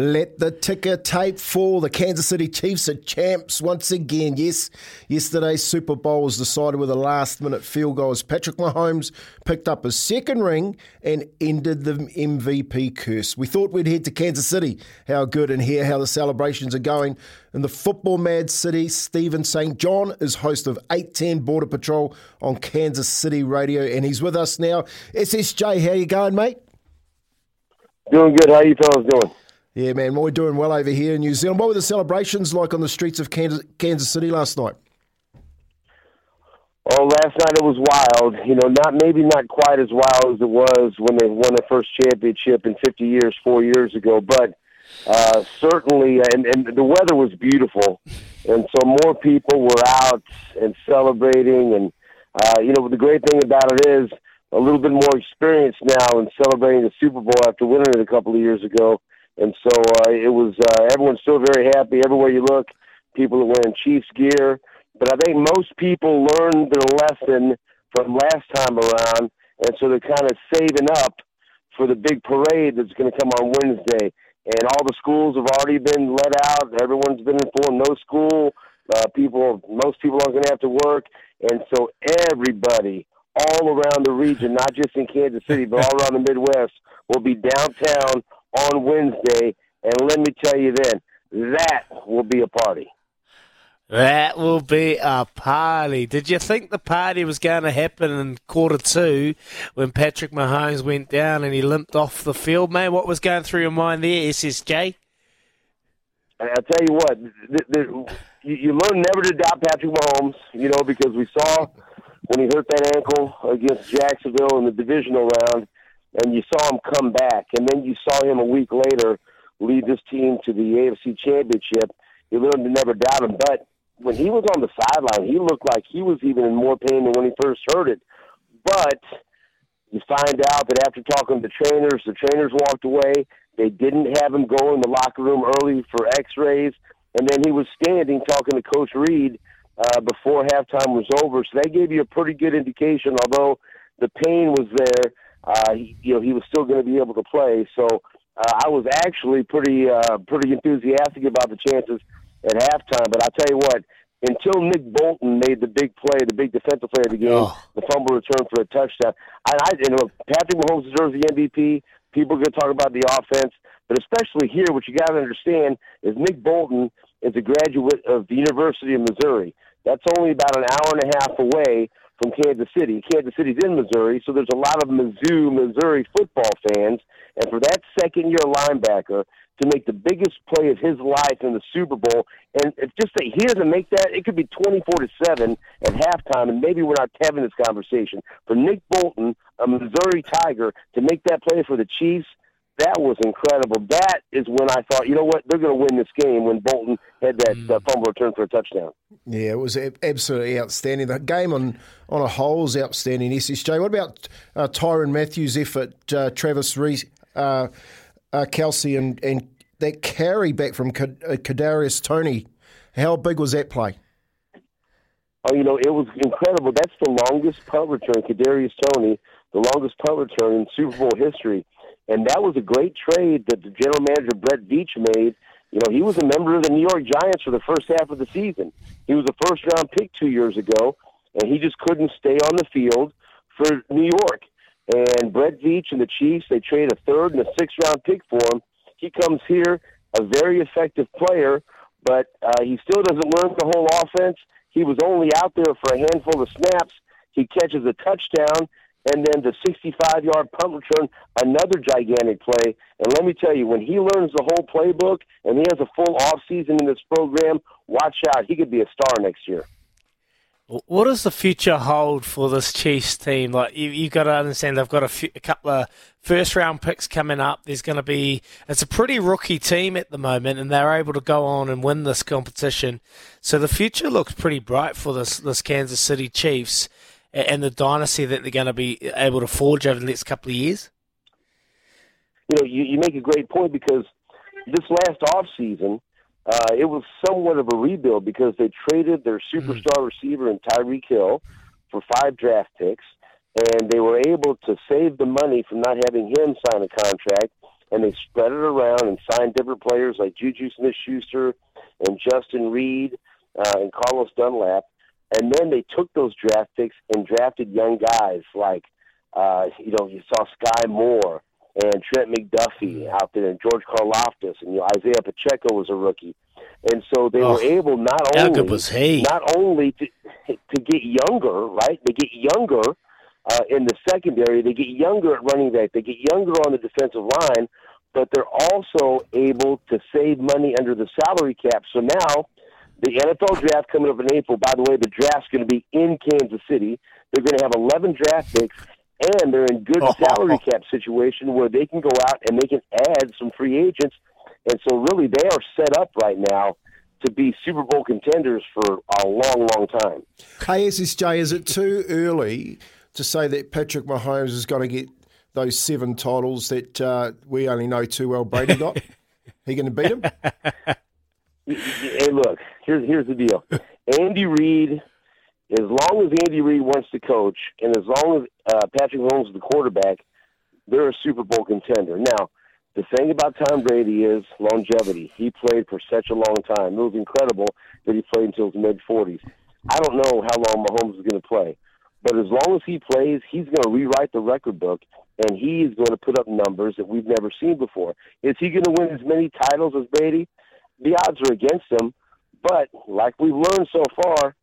Let the ticker tape fall. The Kansas City Chiefs are champs once again. Yes, yesterday's Super Bowl was decided with a last minute field goal as Patrick Mahomes picked up his second ring and ended the MVP curse. We thought we'd head to Kansas City. How good and hear how the celebrations are going. In the football mad city, Stephen St. John is host of 810 Border Patrol on Kansas City Radio, and he's with us now. SSJ, how you going, mate? Doing good. How you fellas doing? Yeah, man, we're doing well over here in New Zealand. What were the celebrations like on the streets of Kansas, Kansas City last night? Oh, last night it was wild. You know, not maybe not quite as wild as it was when they won their first championship in 50 years, four years ago, but uh, certainly, and, and the weather was beautiful, and so more people were out and celebrating. And uh, you know, the great thing about it is a little bit more experience now in celebrating the Super Bowl after winning it a couple of years ago. And so uh, it was uh, everyone's still very happy everywhere you look. People are wearing Chiefs gear, but I think most people learned their lesson from last time around, and so they're kind of saving up for the big parade that's going to come on Wednesday. And all the schools have already been let out. Everyone's been informed. No school. Uh, people, most people aren't going to have to work, and so everybody all around the region, not just in Kansas City, but all around the Midwest, will be downtown on Wednesday. And let me tell you then, that will be a party. That will be a party. Did you think the party was going to happen in quarter two when Patrick Mahomes went down and he limped off the field, man? What was going through your mind there, SSJ? I'll tell you what, the, the, you, you learn never to doubt Patrick Mahomes, you know, because we saw when he hurt that ankle against Jacksonville in the divisional round, and you saw him come back, and then you saw him a week later lead this team to the AFC Championship. You learned to never doubt him, but when he was on the sideline, he looked like he was even in more pain than when he first heard it. But you find out that after talking to the trainers, the trainers walked away. They didn't have him go in the locker room early for X-rays, and then he was standing talking to Coach Reid uh, before halftime was over. So that gave you a pretty good indication. Although the pain was there, uh, he, you know, he was still going to be able to play. So uh, I was actually pretty uh, pretty enthusiastic about the chances at halftime. But I'll tell you what, until Nick Bolton made the big play, the big defensive play of the game, oh. the fumble return for a touchdown. I, I you know, Patrick Mahomes deserves the MVP. People are going to talk about the offense, but especially here, what you got to understand is Nick Bolton is a graduate of the University of Missouri. That's only about an hour and a half away from Kansas City. Kansas City's in Missouri, so there's a lot of Mizzou, Missouri football fans. And for that second year linebacker to make the biggest play of his life in the Super Bowl, and if just say he doesn't make that, it could be 24 to 7 at halftime, and maybe we're not having this conversation. For Nick Bolton, a Missouri Tiger, to make that play for the Chiefs, that was incredible. That is when I thought, you know what, they're going to win this game when Bolton had that mm. uh, fumble return for a touchdown. Yeah, it was absolutely outstanding. The game on, on a whole is outstanding, SSJ. What about uh, Tyrann Mathieu's effort, uh, Travis Reese, uh, uh, Kelce, and, and that carry back from uh, Kadarius Toney? How big was that play? Oh, you know, it was incredible. That's the longest punt return, Kadarius Toney, the longest punt return in Super Bowl history. And that was a great trade that the general manager Brett Veach made. You know, he was a member of the New York Giants for the first half of the season. He was a first round pick two years ago, and he just couldn't stay on the field for New York. And Brett Veach and the Chiefs, they trade a third and a sixth round pick for him. He comes here, a very effective player, but uh, he still doesn't learn the whole offense. He was only out there for a handful of snaps. He catches a touchdown, and then the 65 yard punt return, another gigantic play. And let me tell you, when he learns the whole playbook and he has a full off season in this program, watch out. He could be a star next year. What does the future hold for this Chiefs team? Like you, you've got to understand, they've got a, few, a couple of first round picks coming up. There's going to be it's a pretty rookie team at the moment, and they're able to go on and win this competition. So the future looks pretty bright for this this Kansas City Chiefs and the dynasty that they're going to be able to forge over the next couple of years? You know, you, you make a great point because this last off season, uh, it was somewhat of a rebuild because they traded their superstar mm. receiver in Tyreek Hill for five draft picks, and they were able to save the money from not having him sign a contract and they spread it around and signed different players like Juju Smith-Schuster and Justin Reid uh, and Carlos Dunlap, and then they took those draft picks and drafted young guys like, uh, you know, you saw Skyy Moore and Trent McDuffie Mm. out there, and George Karlaftis, and you know, Isaiah Pacheco was a rookie, and so they Oh, were able not only was not only to to get younger, right? They get younger uh, in the secondary. They get younger at running back. They get younger on the defensive line, but they're also able to save money under the salary cap. So now, the NFL draft coming up in April. By the way, the draft's going to be in Kansas City. They're going to have 11 draft picks, and they're in good Oh. salary cap situation where they can go out and they can add some free agents. And so, really, they are set up right now to be Super Bowl contenders for a long, long time. Hey, SSJ, is it too early to say that Patrick Mahomes is going to get those seven titles that uh, we only know too well Brady got? he going to beat him? Hey, look, here's here's the deal. Andy Reid, as long as Andy Reid wants to coach, and as long as uh, Patrick Mahomes is the quarterback, they're a Super Bowl contender. Now, the thing about Tom Brady is longevity. He played for such a long time. It was incredible that he played until his mid 40s. I don't know how long Mahomes is going to play, but as long as he plays, he's going to rewrite the record book, and he is going to put up numbers that we've never seen before. Is he going to win as many titles as Brady? The odds are against him, but like we've learned so far,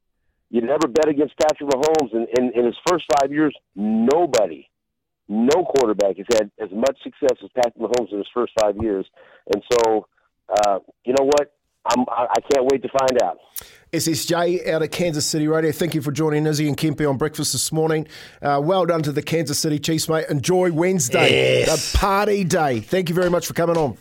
you never bet against Patrick Mahomes. And in, in his first five years, nobody, no quarterback has had as much success as Patrick Mahomes in his first five years. And so, uh, you know what? I'm, I I can't wait to find out. SSJ out of Kansas City Radio. Thank you for joining Izzy and Kempe on breakfast this morning. Uh, well done to the Kansas City Chiefs, mate. Enjoy Wednesday, Yes. the party day. Thank you very much for coming on.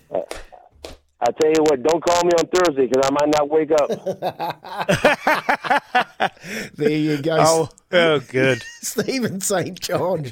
I tell you what, don't call me on Thursday because I might not wake up. There you go, Oh, oh, good. Stephen St. John.